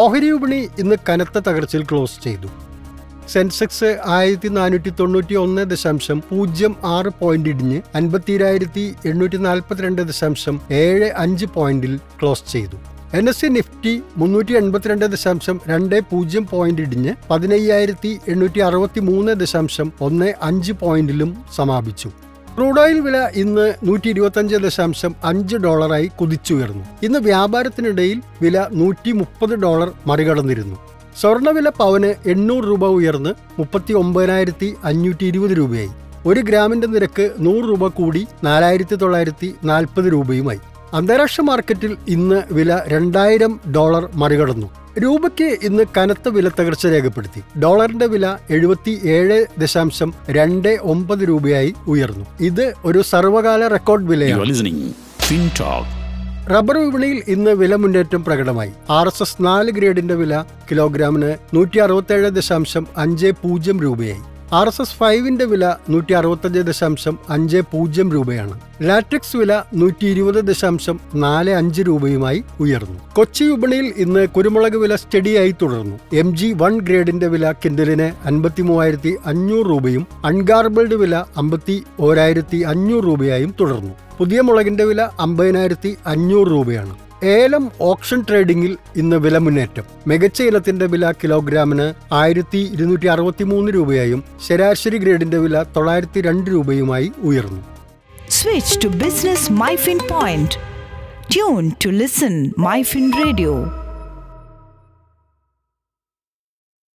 ഓഹരി വിപണി ഇന്ന് കനത്ത തകർച്ചയിൽ ക്ലോസ് ചെയ്തു. സെൻസെക്സ് ആയിരത്തി നാനൂറ്റി തൊണ്ണൂറ്റി ഒന്ന് ദശാംശം പൂജ്യം ആറ് പോയിന്റ് ഇടിഞ്ഞ് അൻപത്തിരായിരത്തി എണ്ണൂറ്റി നാൽപ്പത്തിരണ്ട് ദശാംശം ഏഴ് അഞ്ച് പോയിന്റിൽ ക്ലോസ് ചെയ്തു. എൻ എസ് സി നിഫ്റ്റി മുന്നൂറ്റി എൺപത്തിരണ്ട് ദശാംശം രണ്ട് പൂജ്യം പോയിന്റ് ഇടിഞ്ഞ് പതിനയ്യായിരത്തി എണ്ണൂറ്റി അറുപത്തി മൂന്ന് ദശാംശം ഒന്ന് അഞ്ച് പോയിന്റിലും സമാപിച്ചു. ക്രൂഡ് ഓയിൽ വില ഇന്ന് നൂറ്റി ഇരുപത്തഞ്ച് ദശാംശം അഞ്ച് ഡോളറായി കുതിച്ചുയർന്നു. ഇന്ന് വ്യാപാരത്തിനിടയിൽ വില നൂറ്റി മുപ്പത് ഡോളർ മറികടന്നിരുന്നു. സ്വർണവില പവന് എണ്ണൂറ് രൂപ ഉയർന്ന് മുപ്പത്തി ഒമ്പതിനായിരത്തി അഞ്ഞൂറ്റി ഇരുപത് രൂപയായി. ഒരു ഗ്രാമിന്റെ നിരക്ക് നൂറ് രൂപ കൂടി നാലായിരത്തി തൊള്ളായിരത്തി നാൽപ്പത് രൂപയുമായി. അന്താരാഷ്ട്ര മാർക്കറ്റിൽ ഇന്ന് വില രണ്ടായിരം ഡോളർ മറികടന്നു. രൂപയ്ക്ക് ഇന്ന് കനത്ത വില തകർച്ച രേഖപ്പെടുത്തി. ഡോളറിന്റെ വില എഴുപത്തി ഏഴ് ദശാംശം രണ്ട് ഒമ്പത് രൂപയായി ഉയർന്നു. ഇത് ഒരു സർവകാല റെക്കോർഡ് വിലയാണ്. റബ്ബർ വിപണിയിൽ ഇന്ന് വില മുന്നേറ്റം പ്രകടമായി. ആർ എസ് എസ് നാല് ഗ്രേഡിന്റെ വില കിലോഗ്രാമിന് നൂറ്റി അറുപത്തേഴ് ദശാംശം അഞ്ച് പൂജ്യം രൂപയായി. ആർ എസ് എസ് ഫൈവിന്റെ വില നൂറ്റി അറുപത്തഞ്ച് ദശാംശം അഞ്ച് പൂജ്യം രൂപയാണ്. ലാറ്റക്സ് വില നൂറ്റി ഇരുപത് ദശാംശം നാല് അഞ്ച് രൂപയുമായി ഉയർന്നു. കൊച്ചി വിപണിയിൽ ഇന്ന് കുരുമുളക് വില സ്റ്റഡിയായി തുടർന്നു. എം ജി വൺ ഗ്രേഡിന്റെ വില കിൻഡലിന് അൻപത്തി മൂവായിരത്തി അഞ്ഞൂറ് രൂപയും അൺഗാർബിൾഡ് വില അമ്പത്തി ഓരായിരത്തി അഞ്ഞൂറ് രൂപയായും തുടർന്നു. പുതിയ മുളകിന്റെ വില അമ്പതിനായിരത്തി അഞ്ഞൂറ് രൂപയാണ്. ഏലം ഓപ്ഷൻ ട്രേഡിംഗിൽ ഇന്ന് വില മുന്നേറ്റം. മികച്ച ഇനത്തിന്റെ വില കിലോഗ്രാമിന് ആയിരത്തി ഇരുന്നൂറ്റി അറുപത്തി മൂന്ന് രൂപയായും ശരാശരി ഗ്രേഡിന്റെ വില തൊള്ളായിരത്തി രണ്ട് രൂപയുമായി ഉയർന്നു. Switch to business MyFin point tune to listen MyFin radio